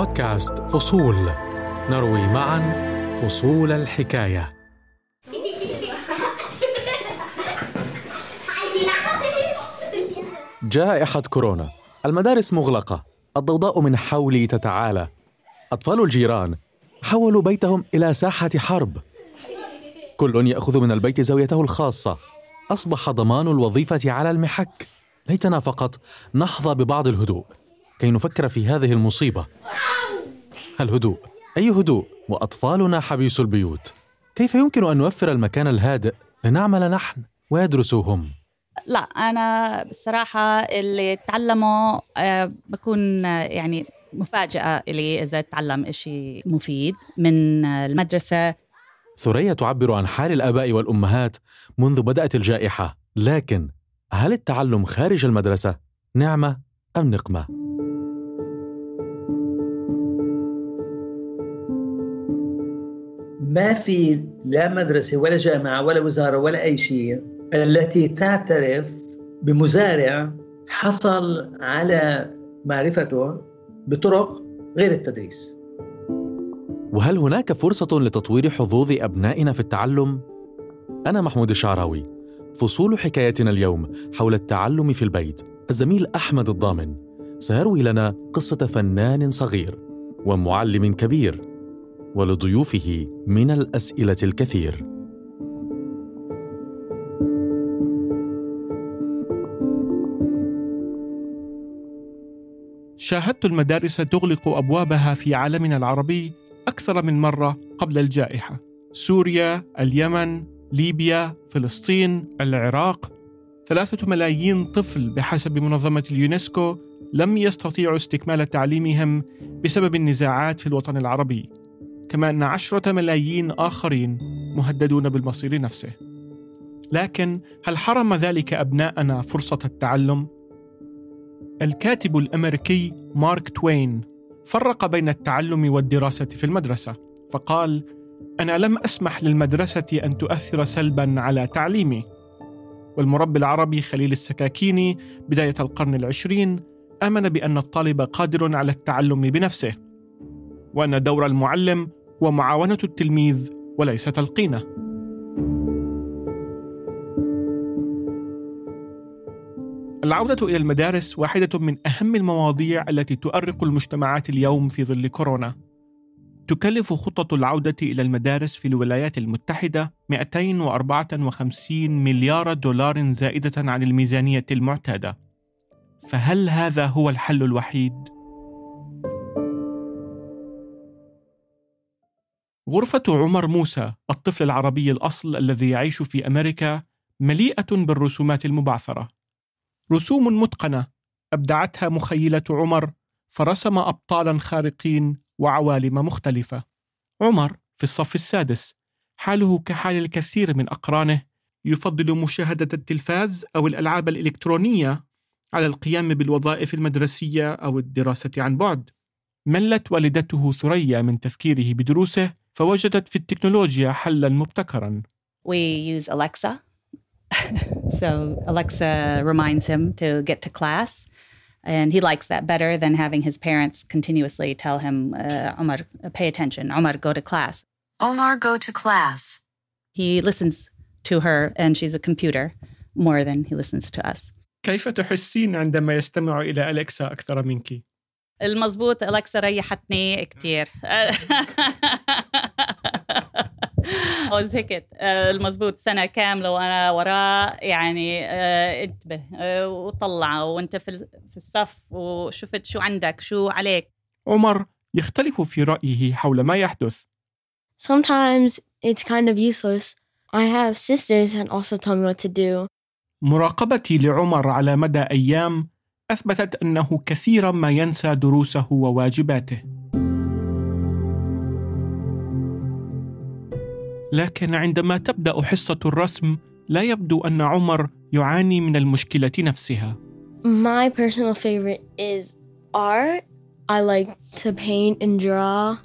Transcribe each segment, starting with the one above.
بودكاست فصول. نروي معا فصول الحكاية. جائحة كورونا. المدارس مغلقة. الضوضاء من حولي تتعالى. أطفال الجيران حولوا بيتهم إلى ساحة حرب. كل يأخذ من البيت زاويته الخاصة. أصبح ضمان الوظيفة على المحك. ليتنا فقط نحظى ببعض الهدوء. كي نفكر في هذه المصيبة. الهدوء. أي هدوء؟ وأطفالنا حبيس البيوت. كيف يمكن أن نوفر المكان الهادئ لنعمل نحن ويدرسوا هم لا أنا بصراحة اللي تعلمه آه، بكون آه، يعني مفاجأة لي إذا تعلم شيء مفيد من المدرسة. ثريا تعبر عن حال الآباء والأمهات منذ بدأت الجائحة. لكن هل التعلم خارج المدرسة نعمة أم نقمة؟ ما في لا مدرسة ولا جامعة ولا وزارة ولا أي شيء التي تعترف بمزارع حصل على معرفته بطرق غير التدريس. وهل هناك فرصة لتطوير حظوظ أبنائنا في التعلم؟ أنا محمود الشعراوي فصول حكايتنا اليوم حول التعلم في البيت الزميل أحمد الضامن. سيروي لنا قصة فنان صغير ومعلم كبير. ولضيوفه من الأسئلة الكثير. شاهدت المدارس تغلق أبوابها في عالمنا العربي أكثر من مرة قبل الجائحة. سوريا اليمن ليبيا فلسطين العراق. ثلاثة ملايين طفل بحسب منظمة اليونسكو لم يستطيعوا استكمال تعليمهم بسبب النزاعات في الوطن العربي. كما أن عشرة ملايين آخرين مهددون بالمصير نفسه. لكن هل حرم ذلك أبناءنا فرصة التعلم؟ الكاتب الأمريكي مارك توين فرق بين التعلم والدراسة في المدرسة فقال أنا لم أسمح للمدرسة أن تؤثر سلبا على تعليمي. والمربي العربي خليل السكاكيني بداية القرن العشرين آمن بأن الطالب قادر على التعلم بنفسه وأن دور المعلم هو معاونه التلميذ وليس تلقينه العودة إلى المدارس واحدة من أهم المواضيع التي تؤرق المجتمعات اليوم في ظل كورونا. تكلف خطة العودة إلى المدارس في الولايات المتحدة 254 مليار دولار زائدة عن الميزانية المعتادة. فهل هذا هو الحل الوحيد؟ غرفة عمر موسى، الطفل العربي الأصل الذي يعيش في أمريكا، مليئة بالرسومات المبعثرة. رسوم متقنة أبدعتها مخيلة عمر فرسم ابطالا خارقين وعوالم مختلفة عمر في الصف السادس حاله كحال الكثير من أقرانه يفضل مشاهدة التلفاز أو الألعاب الإلكترونية على القيام بالوظائف المدرسية أو الدراسة عن بعد ملت والدته ثريا من تفكيره بدروسه فوجدت في التكنولوجيا حلا مبتكرا We use Alexa so Alexa reminds him to get to class. And he likes that better than having his parents continuously tell him, uh, Omar, pay attention. Omar, go to class. Omar, go to class. He listens to her, and she's a computer more than he listens to us. كيف تحسين عندما يستمع إلى أليكسا أكثر منك؟ المضبوط أليكسا ريحتني كثير وزهقت آه، المزبوط سنة كاملة وأنا وراه يعني آه، انتبه آه، وطلع وأنت في في الصف وشفت شو عندك شو عليك. عمر يختلف في رأيه حول ما يحدث. Sometimes it's kind of useless. I have sisters that also tell me what to do. مراقبتي لعمر على مدى أيام أثبتت أنه كثيرا ما ينسى دروسه وواجباته. لكن عندما تبدأ حصة الرسم لا يبدو أن عمر يعاني من المشكلة نفسها My personal favorite is art. I like to paint and draw.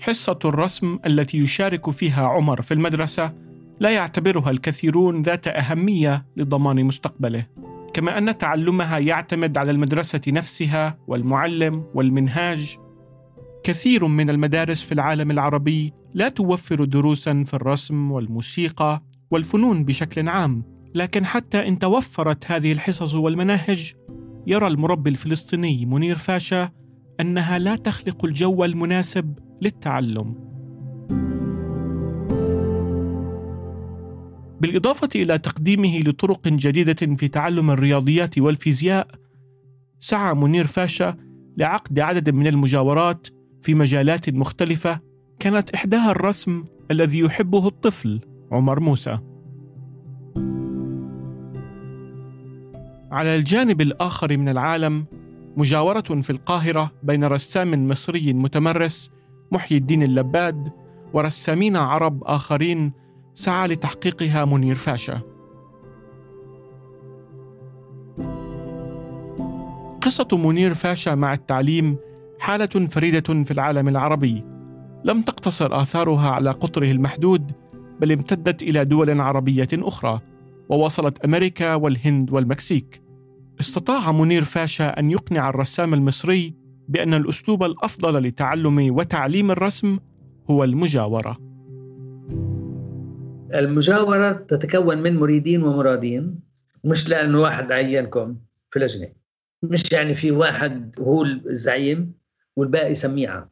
حصة الرسم التي يشارك فيها عمر في المدرسة لا يعتبرها الكثيرون ذات أهمية لضمان مستقبله كما أن تعلمها يعتمد على المدرسة نفسها والمعلم والمنهاج كثير من المدارس في العالم العربي لا توفر دروسا في الرسم والموسيقى والفنون بشكل عام. لكن حتى إن توفرت هذه الحصص والمناهج يرى المربي الفلسطيني منير فاشا أنها لا تخلق الجو المناسب للتعلم. بالإضافة إلى تقديمه لطرق جديدة في تعلم الرياضيات والفيزياء سعى منير فاشا لعقد عدد من المجاورات في مجالات مختلفة كانت إحداها الرسم الذي يحبه الطفل عمر موسى. على الجانب الآخر من العالم مجاورة في القاهرة بين رسام مصري متمرس محيي الدين اللباد ورسامين عرب آخرين سعى لتحقيقها منير فاشا. قصة منير فاشا مع التعليم حالة فريدة في العالم العربي. لم تقتصر آثارها على قطره المحدود بل امتدت إلى دول عربية أخرى ووصلت أمريكا والهند والمكسيك. استطاع منير فاشا أن يقنع الرسام المصري بأن الأسلوب الأفضل لتعلم وتعليم الرسم هو المجاورة. المجاورة تتكون من مريدين ومرادين مش لأنه واحد عينكم في لجنة. مش يعني في واحد هو الزعيم. والباقي سميعة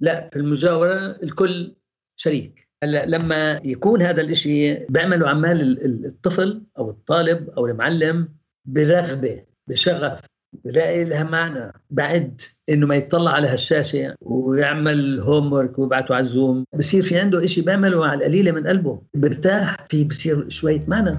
لا في المجاورة الكل شريك. هلأ لما يكون هذا الإشي بيعملوا عمال الطفل أو الطالب أو المعلم برغبة بشغف بلاقي لها معنى بعد إنه ما يطلع على هالشاشة ويعمل هوم ورك ويبعته على الزوم بصير في عنده إشي بيعمله على القليلة من قلبه برتاح في بصير شوية معنى.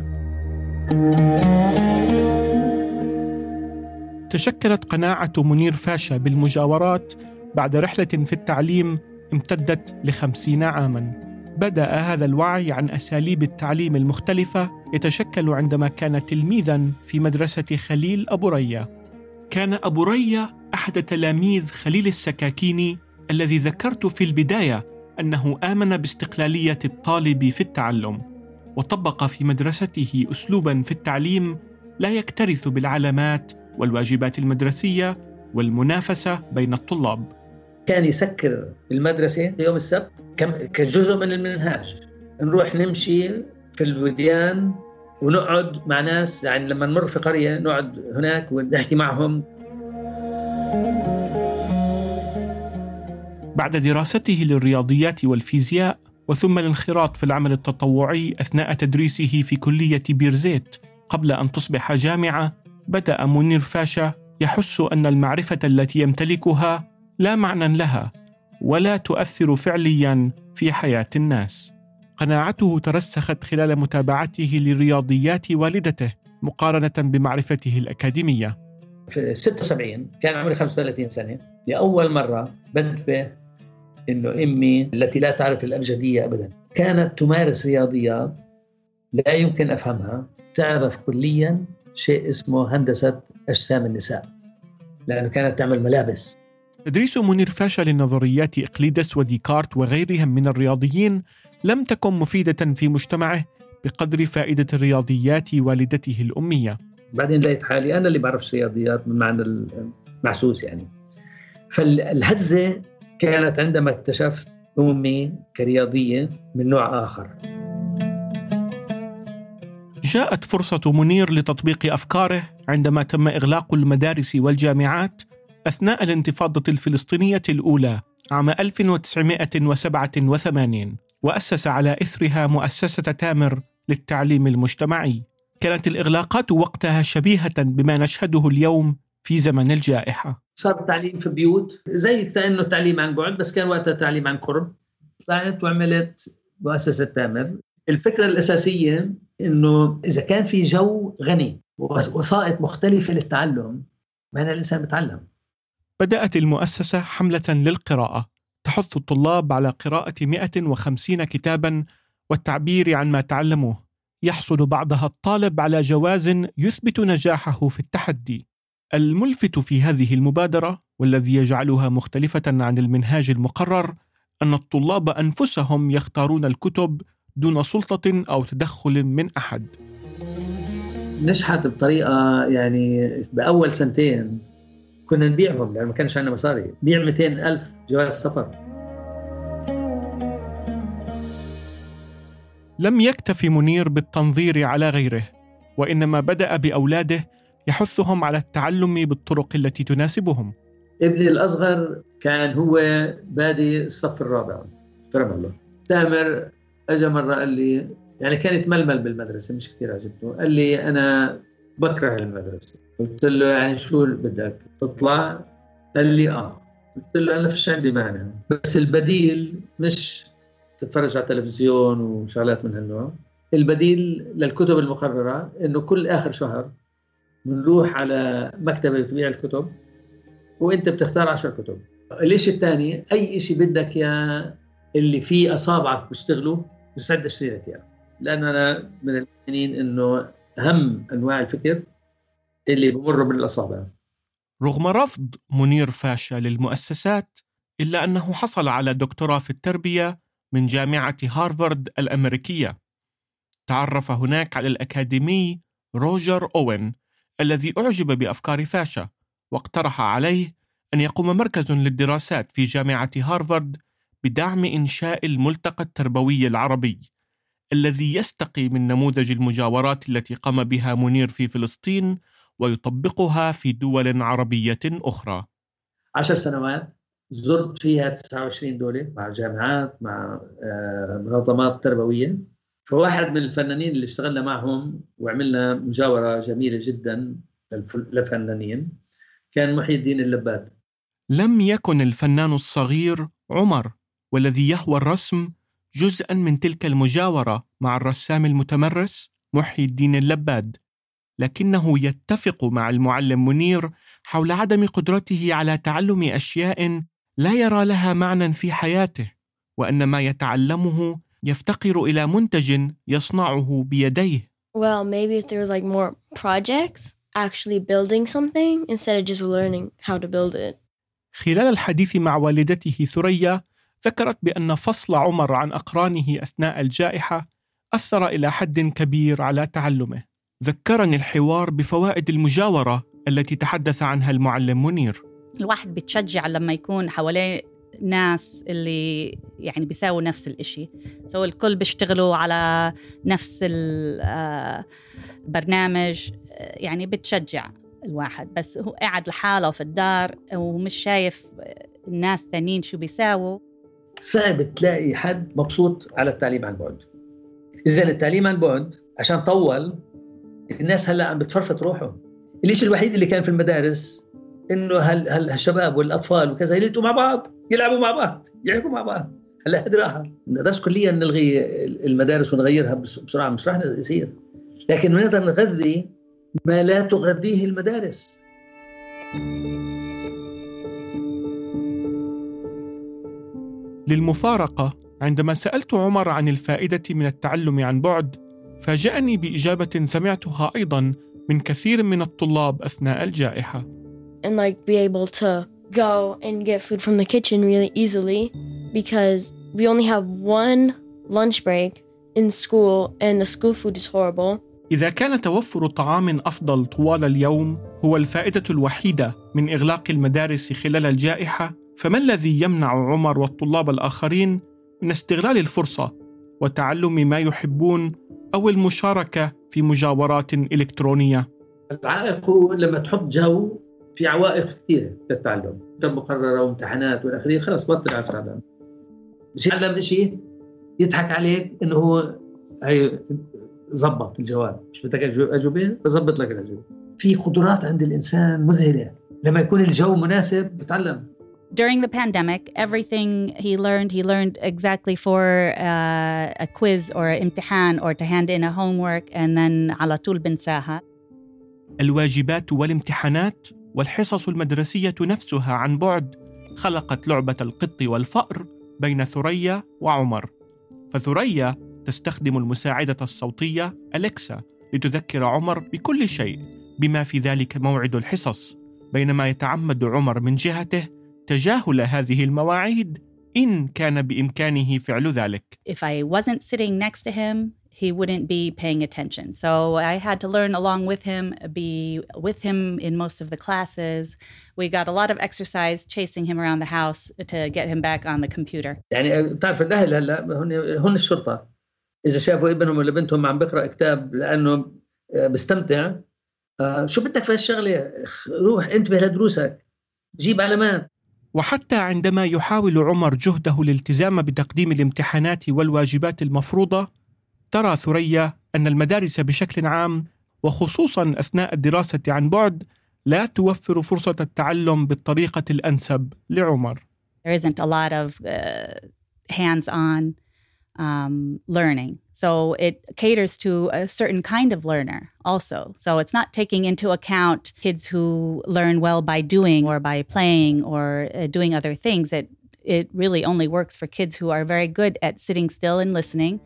تشكلت قناعة منير فاشا بالمجاورات بعد رحلة في التعليم امتدت لخمسين عاما. بدأ هذا الوعي عن أساليب التعليم المختلفة يتشكل عندما كان تلميذا في مدرسة خليل أبو ريا. كان أبو ريا أحد تلاميذ خليل السكاكيني الذي ذكرت في البداية أنه آمن باستقلالية الطالب في التعلم وطبق في مدرسته اسلوبا في التعليم لا يكترث بالعلامات والواجبات المدرسية والمنافسة بين الطلاب. كان يسكر المدرسة يوم السبت كجزء من المنهاج. نروح نمشي في الوديان ونقعد مع ناس يعني لما نمر في قرية نقعد هناك ونحكي معهم. بعد دراسته للرياضيات والفيزياء وثم الانخراط في العمل التطوعي أثناء تدريسه في كلية بيرزيت قبل أن تصبح جامعة بدأ منير فاشا يحس أن المعرفة التي يمتلكها لا معنى لها ولا تؤثر فعليا في حياة الناس. قناعته ترسخت خلال متابعته لرياضيات والدته مقارنة بمعرفته الأكاديمية. في 76 كان عمري 35 سنة لأول مرة بنتبه إنه أمي التي لا تعرف الابجديه ابدا. كانت تمارس رياضيات لا يمكن أفهمها تعرف كليا شيء اسمه هندسة أجسام النساء لأنه كانت تعمل ملابس. تدريس منير فاشا لنظريات إقليدس وديكارت وغيرهم من الرياضيين لم تكن مفيدة في مجتمعه بقدر فائدة الرياضيات والدته الأمية. بعدين لقيت حالي أنا اللي بعرفش رياضيات من معنى المحسوس يعني. فالهزة كانت عندما اكتشفت أمي كرياضية من نوع آخر. جاءت فرصة منير لتطبيق أفكاره عندما تم إغلاق المدارس والجامعات أثناء الانتفاضة الفلسطينية الأولى عام 1987 وأسس على إثرها مؤسسة تامر للتعليم المجتمعي. كانت الإغلاقات وقتها شبيهة بما نشهده اليوم في زمن الجائحة. صار التعليم في بيوت زي كأنه التعليم عن بعد بس كان وقتها التعليم عن قرب. طلعت وعملت مؤسسة تامر. الفكرة الأساسية إنه إذا كان في جو غني ووسائط مختلفة للتعلم معنى الإنسان بتعلم. بدأت المؤسسة حملة للقراءة. تحث الطلاب على قراءة 150 كتابا والتعبير عن ما تعلموه. يحصل بعدها الطالب على جواز يثبت نجاحه في التحدي. الملفت في هذه المبادرة والذي يجعلها مختلفة عن المنهاج المقرر أن الطلاب أنفسهم يختارون الكتب دون سلطة أو تدخل من أحد. نجحت بطريقة يعني بأول سنتين كنا نبيعهم لأن ما كانش عندنا مصاري. بيع 200 ألف جواز سفر. لم يكتف منير بالتنظير على غيره وإنما بدأ بأولاده يحثهم على التعلم بالطرق التي تناسبهم. ابني الأصغر كان هو بادي الصف الرابع رام الله. تامر اجى مرة قال لي يعني كان يتململ بالمدرسة مش كثير عجبته. قال لي أنا بكره المدرسة. قلت له يعني شو بدك؟ تطلع؟ قال لي آه. قلت له أنا فيش عندي مانع. بس البديل مش تتفرج على التلفزيون وشغلات من هالنوع. البديل للكتب المقررة إنه كل آخر شهر بنروح على مكتبة بتبيع الكتب وإنت بتختار 10 كتب. الشيء الثاني أي شيء بدك يا اللي فيه أصابعك بيشتغلوا اشتري لك اياه لأن أنا من المؤمنين إنه أهم أنواع الفكر اللي بمروا بالأصابع. رغم رفض منير فاشا للمؤسسات إلا أنه حصل على دكتوراه في التربية من جامعة هارفارد الأمريكية. تعرف هناك على الأكاديمي روجر أوين الذي أعجب بأفكار فاشا واقترح عليه أن يقوم مركز للدراسات في جامعة هارفارد بدعم إنشاء الملتقى التربوي العربي الذي يستقي من نموذج المجاورات التي قام بها منير في فلسطين ويطبقها في دول عربية أخرى. عشر سنوات زرت فيها 29 دولة مع جامعات مع آه، منظمات تربوية. فواحد من الفنانين اللي اشتغلنا معهم وعملنا مجاورة جميلة جدا للفنانين كان محي الدين اللباد. لم يكن الفنان الصغير عمر. والذي يهوى الرسم جزءا من تلك المجاورة مع الرسام المتمرس محي الدين اللباد لكنه يتفق مع المعلم منير حول عدم قدرته على تعلم أشياء لا يرى لها معنى في حياته وأن ما يتعلمه يفتقر إلى منتج يصنعه بيديه Well, maybe if there was like more projects, actually building something instead of just learning how to build it. خلال الحديث مع والدته ثريا ذكرت بأن فصل عمر عن أقرانه أثناء الجائحة أثر إلى حد كبير على تعلمه. ذكرني الحوار بفوائد المجاورة التي تحدث عنها المعلم منير. الواحد بيتشجع لما يكون حواليه ناس اللي يعني بيساووا نفس الإشي. سو الكل بيشتغلوا على نفس البرنامج يعني بتشجع الواحد. بس هو قاعد لحاله في الدار ومش شايف الناس تانيين شو بيساووا. صعب تلاقي حد مبسوط على التعليم عن بعد. إذا التعليم عن بعد عشان طول الناس هلأ عم بتفرفط روحهم. الشيء الوحيد اللي كان في المدارس إنه هال هالشباب والأطفال وكذا يلتقوا مع بعض يلعبوا مع بعض يحكوا مع بعض. هلأ هذه راحة. ما نقدرش كليا نلغي المدارس ونغيرها بسرعة مش راح يصير. لكن نقدر نغذي ما لا تغذيه المدارس. للمفارقة عندما سألت عمر عن الفائدة من التعلم عن بعد فاجأني بإجابة سمعتها أيضا من كثير من الطلاب أثناء الجائحة. And like be able to go and get food from the kitchen really easily because we only have one lunch break in school and the school food is horrible. إذا كان توفر طعام أفضل طوال اليوم هو الفائدة الوحيدة من إغلاق المدارس خلال الجائحة، فما الذي يمنع عمر والطلاب الآخرين من استغلال الفرصة وتعلم ما يحبون أو المشاركة في مجاورات إلكترونية؟ العائق هو لما تحط جو في عوائق كثيرة للتعلم، كتب مقررة وامتحانات والآخرين خلص بطل على التعلم. بس يتعلم شيء يضحك عليك إنه هو هي ظبط الجواب. مش بدك اجوبه بظبط لك الأجوبة. في قدرات عند الإنسان مذهلة. لما يكون الجو مناسب بتعلم during the pandemic, everything he learned, he learned exactly for uh, a quiz or an imtihan or to hand in a homework and then على طول بنساها. الواجبات والامتحانات والحصص المدرسية نفسها عن بعد خلقت لعبة القط والفأر بين ثريا وعمر. فثريا تستخدم المساعدة الصوتية أليكسا لتذكر عمر بكل شيء بما في ذلك موعد الحصص بينما يتعمد عمر من جهته تجاهل هذه المواعيد إن كان بإمكانه فعل ذلك. If I wasn't sitting next to him, he wouldn't be paying attention. So I had to learn along with him, be with him in most of the classes. We got a lot of exercise chasing him around the house to get him back on the computer. يعني بتعرف الاهل هلا هن هن الشرطه اذا شافوا ابنهم ولا بنتهم عم بقرا كتاب لأنه آه، بيستمتع آه، شو بدك في هالشغله روح انتبه لدروسك جيب علامات وحتى عندما يحاول عمر جهده الالتزام بتقديم الامتحانات والواجبات المفروضة ترى ثريا أن المدارس بشكل عام وخصوصا أثناء الدراسة عن بعد لا توفر فرصة التعلم بالطريقة الأنسب لعمر. There isn't a lot of uh, um, learning. So it caters to a certain kind of learner also. So it's not taking into account kids who learn well by doing or by playing or uh, doing other things. It it really only works for kids who are very good at sitting still and listening.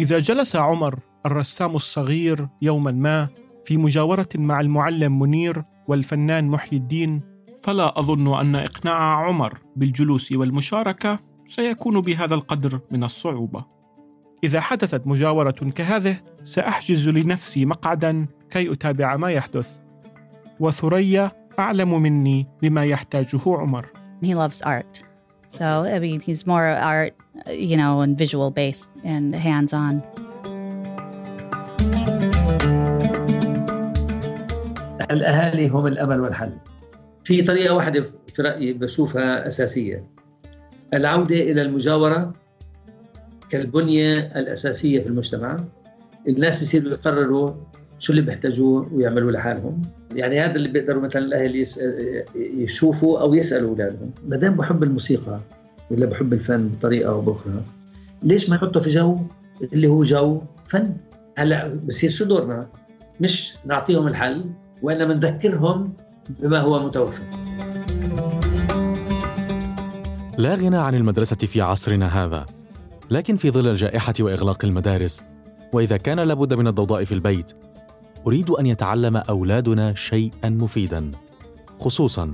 إذا جلس عمر الرسام الصغير يوما ما في مجاورة مع المعلم منير والفنان محي الدين فلا أظن أن إقناع عمر بالجلوس والمشاركة سيكون بهذا القدر من الصعوبة. إذا حدثت مجاورة كهذه سأحجز لنفسي مقعدا كي أتابع ما يحدث. وثريا أعلم مني بما يحتاجه عمر. He loves art. So, I mean, he's more art, you know, and visual based and hands on. الأهالي هم الأمل والحل. في طريقة واحدة في رأيي بشوفها أساسية. العودة إلى المجاورة كالبنية الأساسية في المجتمع. الناس يصيروا يقرروا شو اللي بيحتاجوه ويعملوه لحالهم. يعني هذا اللي بيقدروا مثلا الأهل. يشوفوا أو يسألوا أولادهم. ما دام بحب الموسيقى ولا بحب الفن بطريقة أو بأخرى ليش ما نحطه في جو اللي هو جو فن؟ هلأ بصير شو دورنا؟ مش نعطيهم الحل وانما نذكرهم بما هو متوفر لا غنى عن المدرسة في عصرنا هذا، لكن في ظل الجائحة وإغلاق المدارس، وإذا كان لابد من الضوضاء في البيت، أريد أن يتعلم أولادنا شيئا مفيدا، خصوصا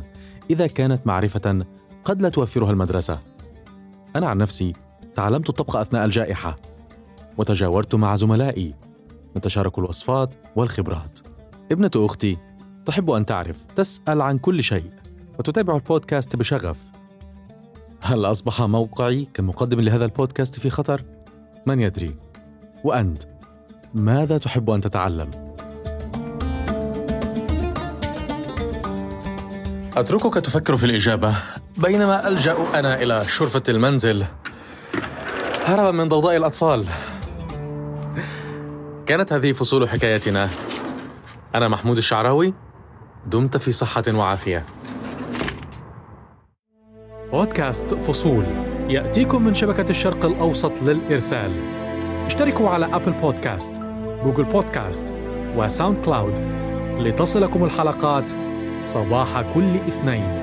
إذا كانت معرفة قد لا توفرها المدرسة. أنا عن نفسي تعلمت الطبخ أثناء الجائحة، وتجاورت مع زملائي، نتشارك الوصفات والخبرات. ابنة أختي تحب أن تعرف، تسأل عن كل شيء، وتتابع البودكاست بشغف. هل أصبح موقعي كمقدم لهذا البودكاست في خطر؟ من يدري؟ وأنت ماذا تحب أن تتعلم؟ أتركك تفكر في الإجابة بينما ألجأ أنا إلى شرفة المنزل هربا من ضوضاء الأطفال كانت هذه فصول حكايتنا أنا محمود الشعراوي دمت في صحة وعافية. بودكاست فصول. يأتيكم من شبكة الشرق الأوسط للإرسال. اشتركوا على Apple Podcast Google Podcast و SoundCloud لتصلكم الحلقات صباح كل اثنين.